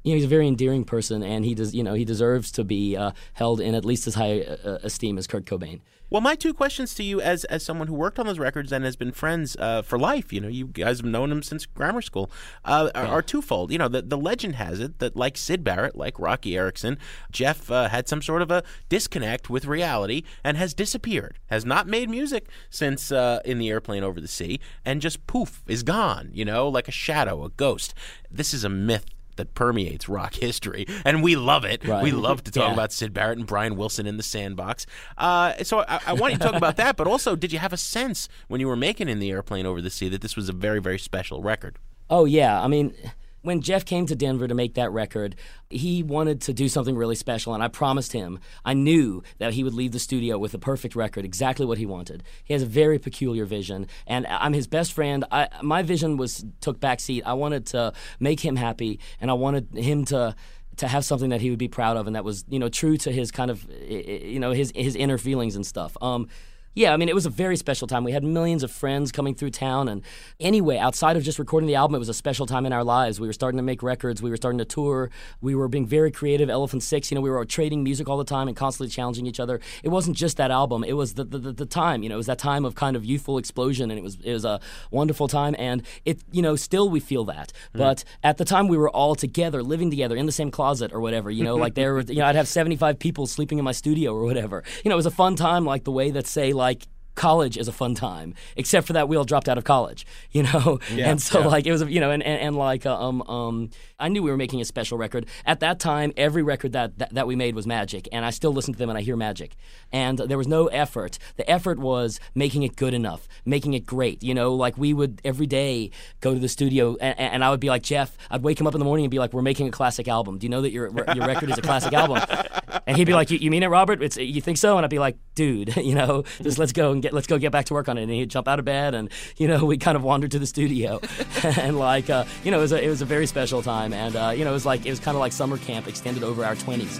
you know, he's a very endearing person, and he does, you know, he deserves to be uh, held in at least as high uh, esteem as Kurt Cobain. Well, my two questions to you, as as someone who worked on those records and has been friends uh, for life, you know, you guys have known him since grammar school, uh, are, are twofold. You know, the, the legend has it that, like Syd Barrett, like Roky Erickson, Jeff uh, had some sort of a disconnect with reality and has disappeared, has not made music since uh, in the airplane over the sea, and just poof is gone. You know, like a shadow, a ghost. This is a myth that permeates rock history, and we love it. Right. We love to talk Yeah. about Syd Barrett and Brian Wilson in the Sandbox. Uh, so I, I want you to talk about that, but also, did you have a sense when you were making in the airplane over the sea that this was a very, very special record? Oh yeah, I mean, when Jeff came to Denver to make that record, he wanted to do something really special, and I promised him. I knew that he would leave the studio with a perfect record, exactly what he wanted. He has a very peculiar vision, and I'm his best friend. I, my vision was took backseat. I wanted to make him happy, and I wanted him to to have something that he would be proud of, and that was you know true to his kind of you know his his inner feelings and stuff. Um, yeah, I mean, it was a very special time. We had millions of friends coming through town. And anyway, outside of just recording the album, it was a special time in our lives. We were starting to make records. We were starting to tour. We were being very creative. Elephant Six, you know, we were trading music all the time and constantly challenging each other. It wasn't just that album, it was the, the, the, the time. You know, it was that time of kind of youthful explosion. And it was, it was a wonderful time. And it, you know, still we feel that. Hmm. But at the time, we were all together, living together in the same closet or whatever. You know, like there were, you know, I'd have 75 people sleeping in my studio or whatever. You know, it was a fun time, like the way that, say, like, college is a fun time, except for that we all dropped out of college, you know. Yeah, and so yeah. like it was, you know, and, and, and like uh, um um, I knew we were making a special record at that time. Every record that, that that we made was magic, and I still listen to them and I hear magic. And there was no effort. The effort was making it good enough, making it great. You know, like we would every day go to the studio, and, and I would be like Jeff. I'd wake him up in the morning and be like, "We're making a classic album. Do you know that your your record is a classic album?" And he'd be like, "You, mean it, Robert? It's you think so?" And I'd be like, "Dude, you know, just let's go and get let's go get back to work on it." And he'd jump out of bed, and you know, we kind of wandered to the studio, and like, uh, you know, it was a, it was a very special time, and uh, you know, it was like it was kind of like summer camp extended over our twenties.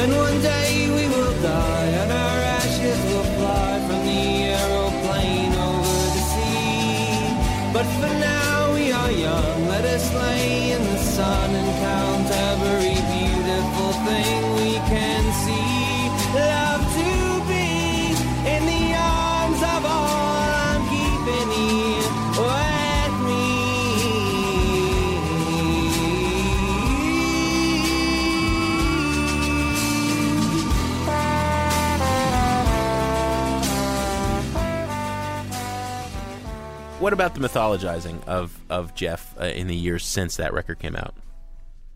And one day we will die, and our ashes will fly from the aeroplane over the sea. But for now we are young, let us lay in the sun What about the mythologizing of of Jeff uh, in the years since that record came out?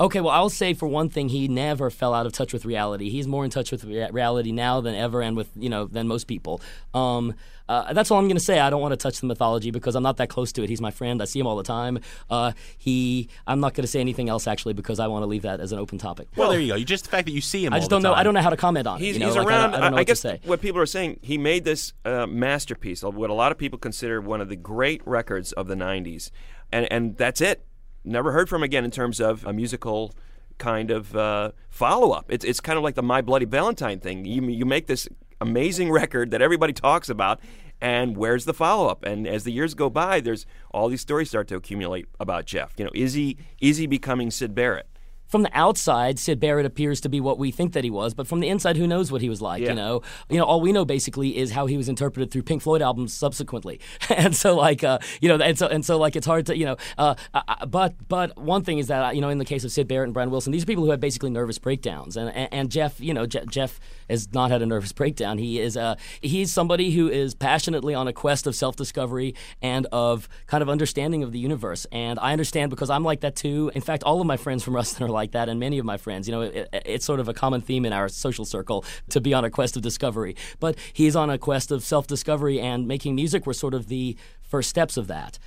Okay, well, I'll say for one thing, he never fell out of touch with reality. He's more in touch with rea- reality now than ever, and with you know than most people. Um, uh, that's all I'm going to say. I don't want to touch the mythology because I'm not that close to it. He's my friend. I see him all the time. Uh, he, I'm not going to say anything else actually because I want to leave that as an open topic. Well, there you go. You just the fact that you see him. I just don't know. I don't know how to comment on He's, it. You know, he's like, around. I, don't- I don't know what guess to say. what people are saying, he made this uh, masterpiece, of what a lot of people consider one of the great records of the '90s, and and that's it. Never heard from again in terms of a musical kind of uh, follow up. It's it's kind of like the My Bloody Valentine thing. You you make this amazing record that everybody talks about. And where's the follow up? And as the years go by, there's all these stories start to accumulate about Jeff. You know, is he is he becoming Syd Barrett? From the outside, Syd Barrett appears to be what we think that he was, but from the inside, who knows what he was like? Yeah. You know, you know, all we know basically is how he was interpreted through Pink Floyd albums subsequently, and so like, uh, you know, and so and so like, it's hard to, you know, uh, uh, but but one thing is that uh, you know, in the case of Syd Barrett and Brian Wilson, these are people who have basically nervous breakdowns, and and, and Jeff, you know, Je- Jeff has not had a nervous breakdown. He is uh, he's somebody who is passionately on a quest of self discovery and of kind of understanding of the universe, and I understand because I'm like that too. In fact, all of my friends from Ruston are like that, and many of my friends. You know, it- it's sort of a common theme in our social circle to be on a quest of discovery. But he's on a quest of self discovery, and making music were sort of the first steps of that.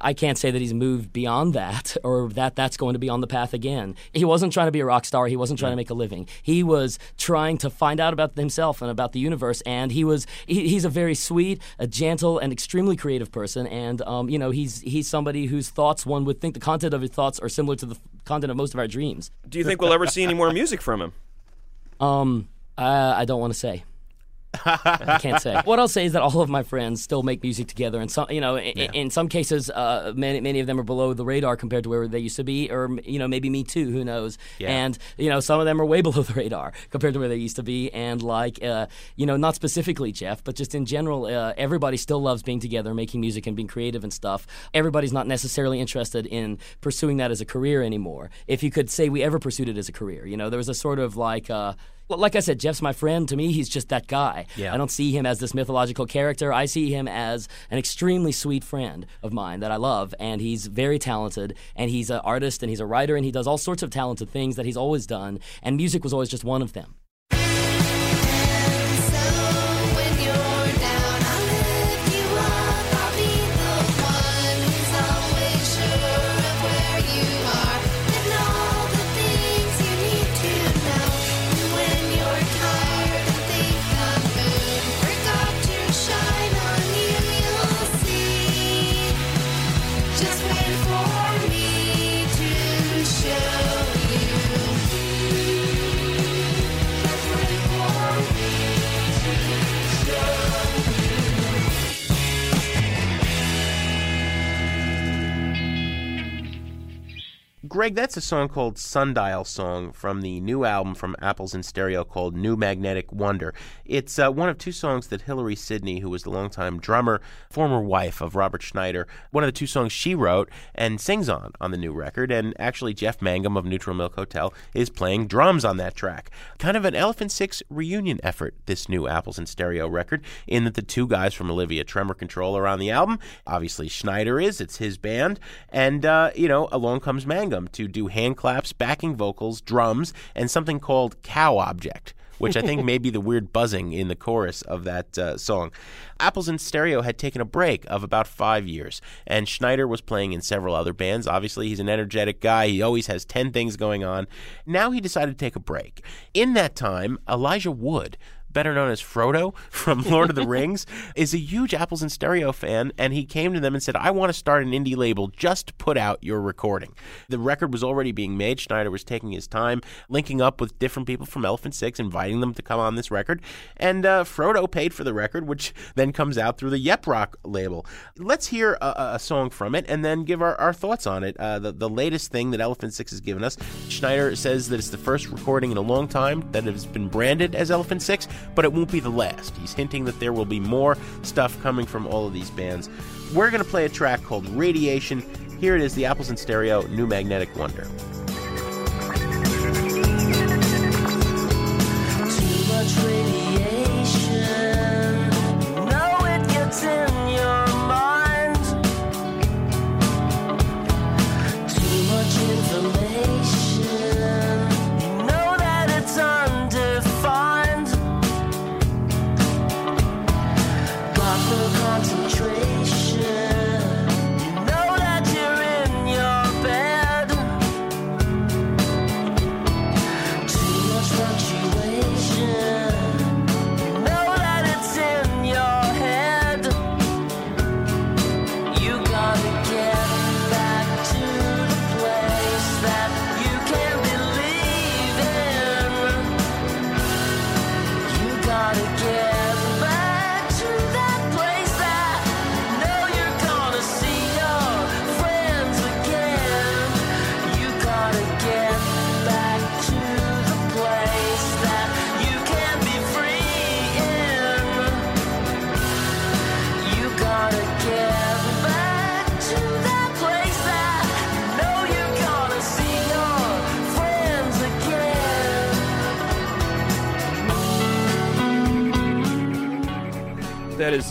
I can't say that he's moved beyond that or that that's going to be on the path again. He wasn't trying to be a rock star. He wasn't trying to make a living. He was trying to find out about himself and about the universe. And he was he, he's a very sweet, a gentle, and extremely creative person. And um, you know he's he's somebody whose thoughts one would think the content of his thoughts are similar to the content of most of our dreams. Do you think we'll ever see any more music from him? Um, I, I don't want to say. I can't say. What I'll say is that all of my friends still make music together, and some, you know, in, in some cases, uh, many many of them are below the radar compared to where they used to be, or you know, maybe me too. Who knows? Yeah. And you know, some of them are way below the radar compared to where they used to be, and like, uh, you know, not specifically Jeff, but just in general, uh, everybody still loves being together, making music, and being creative and stuff. Everybody's not necessarily interested in pursuing that as a career anymore. If you could say we ever pursued it as a career, you know, there was a sort of like. Like I said, Jeff's my friend. To me, he's just that guy. Yeah. I don't see him as this mythological character. I see him as an extremely sweet friend of mine that I love, and he's very talented, and he's an artist, and he's a writer, and he does all sorts of talented things that he's always done, and music was always just one of them. Greg, that's a song called Sundial Song from the new album from Apples in Stereo called New Magnetic Wonder. It's uh, one of two songs that Hilarie Sidney, who was the longtime drummer, former wife of Robert Schneider, one of the two songs she wrote and sings on on the new record. And actually, Jeff Mangum of Neutral Milk Hotel is playing drums on that track. Kind of an Elephant Six reunion effort, this new Apples in Stereo record, in that the two guys from Olivia Tremor Control are on the album. Obviously, Schneider is, it's his band. And, uh, you know, along comes Mangum to do hand claps, backing vocals, drums, and something called Cow Object. Which I think may be the weird buzzing in the chorus of that uh, song. Apples in Stereo had taken a break of about five years, and Schneider was playing in several other bands. Obviously, he's an energetic guy. He always has 10 things going on. Now he decided to take a break. In that time, Elijah Wood, better known as Frodo from Lord of the Rings, is a huge Apples in Stereo fan, and he came to them and said, I want to start an indie label just put out your recording. The record was already being made. Schneider was taking his time, linking up with different people from Elephant Six, inviting them to come on this record, and uh, Frodo paid for the record, which then comes out through the Yep Roc label. Let's hear a, a song from it and then give our, our thoughts on it. Uh, the, the latest thing that Elephant Six has given us, Schneider says that it's the first recording in a long time that has been branded as Elephant Six, but it won't be the last. He's hinting that there will be more stuff coming from all of these bands. We're going to play a track called Radiation. Here it is the Apples in Stereo New Magnetic Wonder. Too much.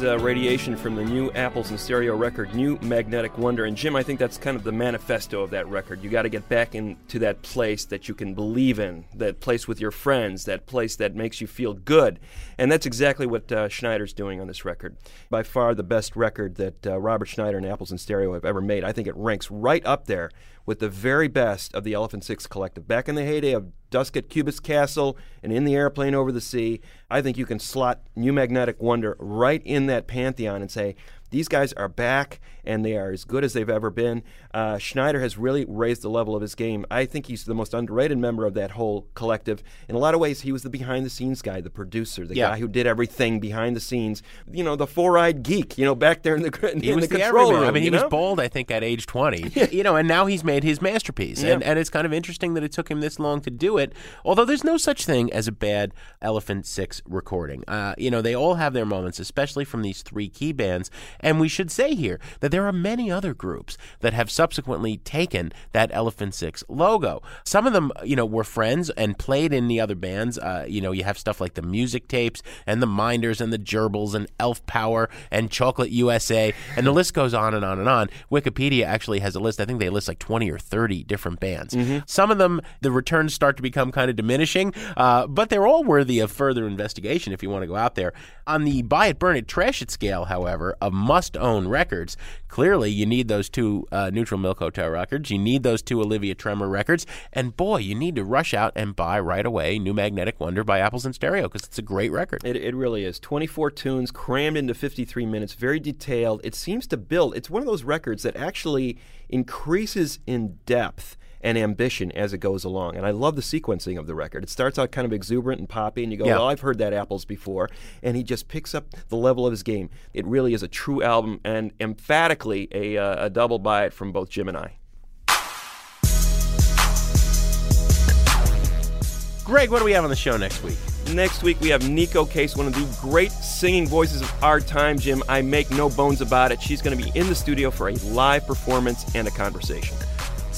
Uh, radiation from the new Apples in Stereo record, New Magnetic Wonder. And Jim, I think that's kind of the manifesto of that record. You got to get back into that place that you can believe in, that place with your friends, that place that makes you feel good. And that's exactly what uh, Schneider's doing on this record. By far the best record that uh, Robert Schneider and Apples in Stereo have ever made. I think it ranks right up there with the very best of the Elephant Six Collective. Back in the heyday of Dusk at Cubist Castle and In the Airplane Over the Sea, I think you can slot New Magnetic Wonder right in that pantheon and say, these guys are back and they are as good as they've ever been. Uh, Schneider has really raised the level of his game. I think he's the most underrated member of that whole collective. In a lot of ways, he was the behind the scenes guy, the producer, the Yeah. guy who did everything behind the scenes. You know, the four eyed geek. You know, back there in the in He was the the, control room. I mean, he you was bald, I think, at age 20. you know, and now he's made his masterpiece. And, and it's kind of interesting that it took him this long to do it, although there's no such thing as a bad Elephant 6 recording. Uh, you know, they all have their moments, especially from these three key bands. And we should say here that there are many other groups that have subsequently taken that Elephant 6 logo. Some of them, you know, were friends and played in the other bands. Uh, you know, you have stuff like the music tapes and the Minders and the Gerbils and Elf Power and Chocolate USA, and the list goes on and on and on. Wikipedia actually has a list. I think they list like 20 or 30 different bands. Some of them, the returns start to become kind of diminishing, uh, but they're all worthy of further investigation if you want to go out there. On the buy it, burn it, trash it scale, however, of must own records, clearly you need those two uh, Neutral Milk Hotel records. You need those two Olivia Tremor records. And boy, you need to rush out and buy right away New Magnetic Wonder by Apples in Stereo because it's a great record. It, it really is. 24 tunes crammed into 53 minutes, very detailed. It seems to build. It's one of those records that actually increases in depth and ambition as it goes along. And I love the sequencing of the record. It starts out kind of exuberant and poppy, and you go, Yeah. well, I've heard that Apples before. And he just picks up the level of his game. It really is a true album and emphatically a, uh, a double buy it from both Jim and I. Greg, what do we have on the show next week? Next week, we have Neko Case, one of the great singing voices of our time, Jim. I make no bones about it. She's going to be in the studio for a live performance and a conversation.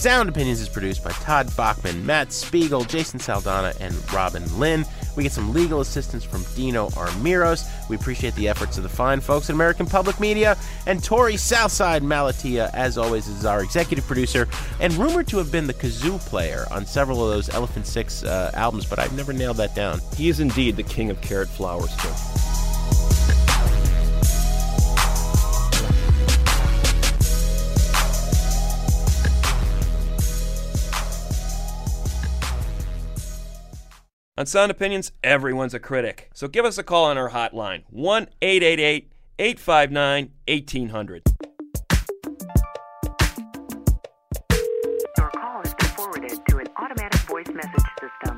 Sound Opinions is produced by Todd Bachman, Matt Spiegel, Jason Saldanha, and Robin Linn. We get some legal assistance from Dino Armiros. We appreciate the efforts of the fine folks at American Public Media. And Torey Southside Malatia, as always, is our executive producer and rumored to have been the kazoo player on several of those Elephant Six uh, albums, but I've never nailed that down. He is indeed the king of carrot flowers, Jim. On Sound Opinions, everyone's a critic. So give us a call on our hotline 1 888 859 1800. Your call has been forwarded to an automatic voice message system.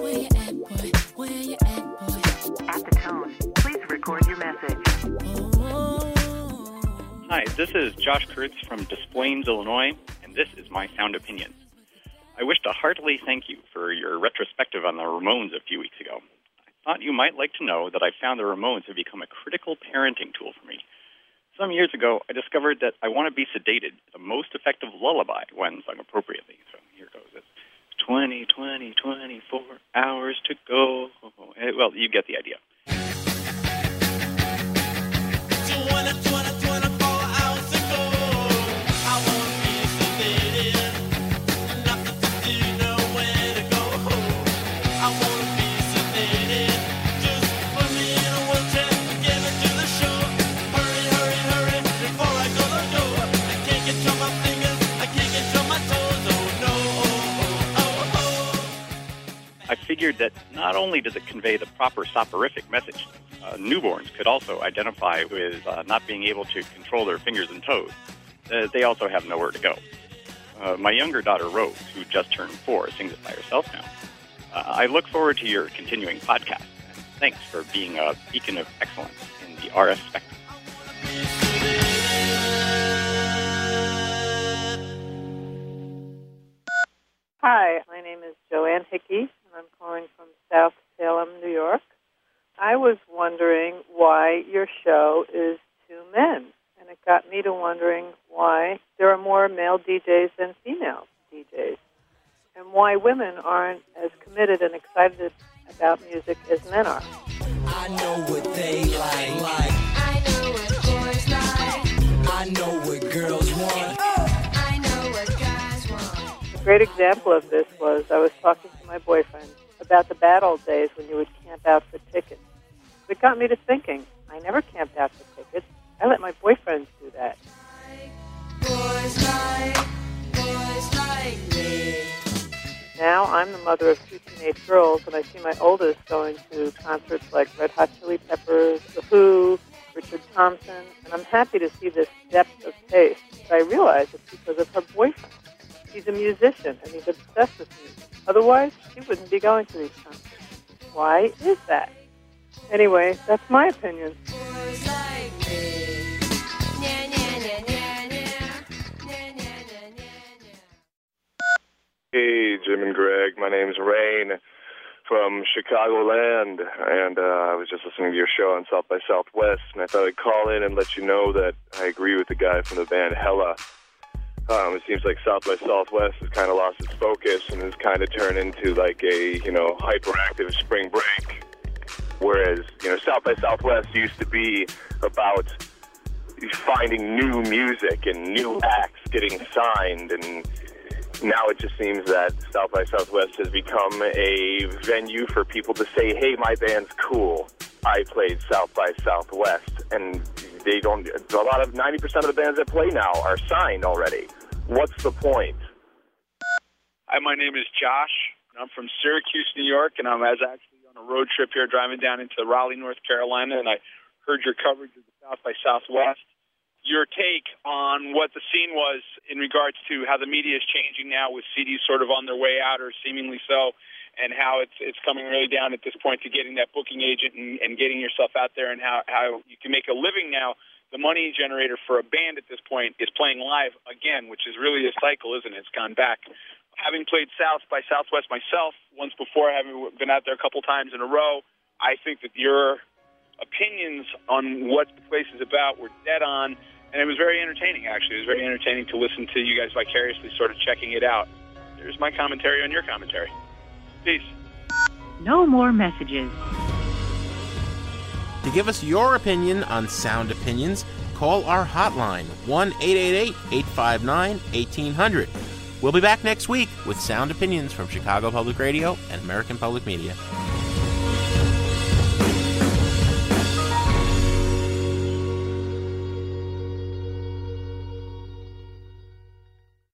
Where you at, boy? Where you at, boy? At the tone, please record your message. Hi, this is Josh Kurtz from Des Plaines, Illinois, and this is my sound opinion. I wish to heartily thank you for your retrospective on the Ramones a few weeks ago. I thought you might like to know that I found the Ramones have become a critical parenting tool for me. Some years ago, I discovered that I Want to Be Sedated, the most effective lullaby when sung appropriately. So here goes. It's 20, 20, 24 hours to go. Well, you get the idea. Figured that not only does it convey the proper soporific message, uh, newborns could also identify with uh, not being able to control their fingers and toes. Uh, they also have nowhere to go. Uh, my younger daughter, Rose, who just turned four, sings it by herself now. Uh, I look forward to your continuing podcast. Thanks for being a beacon of excellence in the RF spectrum. To wondering why there are more male DJs than female DJs, and why women aren't as committed and excited about music as men are. I know what they like. like. I know what boys like. I know what girls want. I know what guys want. A great example of this was I was talking to my boyfriend about the bad old days when you would camp out for tickets. It got me to thinking, I never camped out for tickets. I let my boyfriends now I'm the mother of two teenage girls, and I see my oldest going to concerts like Red Hot Chili Peppers, The Who, Richard Thompson, and I'm happy to see this depth of taste. But I realize it's because of her boyfriend. He's a musician, and he's obsessed with music. Otherwise, she wouldn't be going to these concerts. Why is that? Anyway, that's my opinion. Hey, Jim and Greg. My name's Rain from Chicagoland, and uh, I was just listening to your show on South by Southwest, and I thought I'd call in and let you know that I agree with the guy from the band Hella. Um, it seems like South by Southwest has kind of lost its focus and has kind of turned into like a you know hyperactive spring break, whereas you know South by Southwest used to be about finding new music and new acts getting signed and now it just seems that South by Southwest has become a venue for people to say, "Hey, my band's cool. I played South by Southwest," and they don't. A lot of ninety percent of the bands that play now are signed already. What's the point? Hi, my name is Josh. I'm from Syracuse, New York, and I'm as actually on a road trip here driving down into Raleigh, North Carolina, and I heard your coverage of the South by Southwest. Your take on what the scene was in regards to how the media is changing now with CDs sort of on their way out or seemingly so, and how it's it's coming really down at this point to getting that booking agent and, and getting yourself out there, and how how you can make a living now. The money generator for a band at this point is playing live again, which is really a cycle, isn't it? It's gone back. Having played South by Southwest myself once before, having been out there a couple times in a row, I think that your opinions on what the place is about were dead on, and it was very entertaining. Actually, it was very entertaining to listen to you guys vicariously sort of checking it out. There's my commentary on your commentary. Peace. No more messages. To give us your opinion on Sound Opinions, call our hotline 1 888 859 1800. We'll be back next week with Sound Opinions from Chicago Public Radio and American Public Media.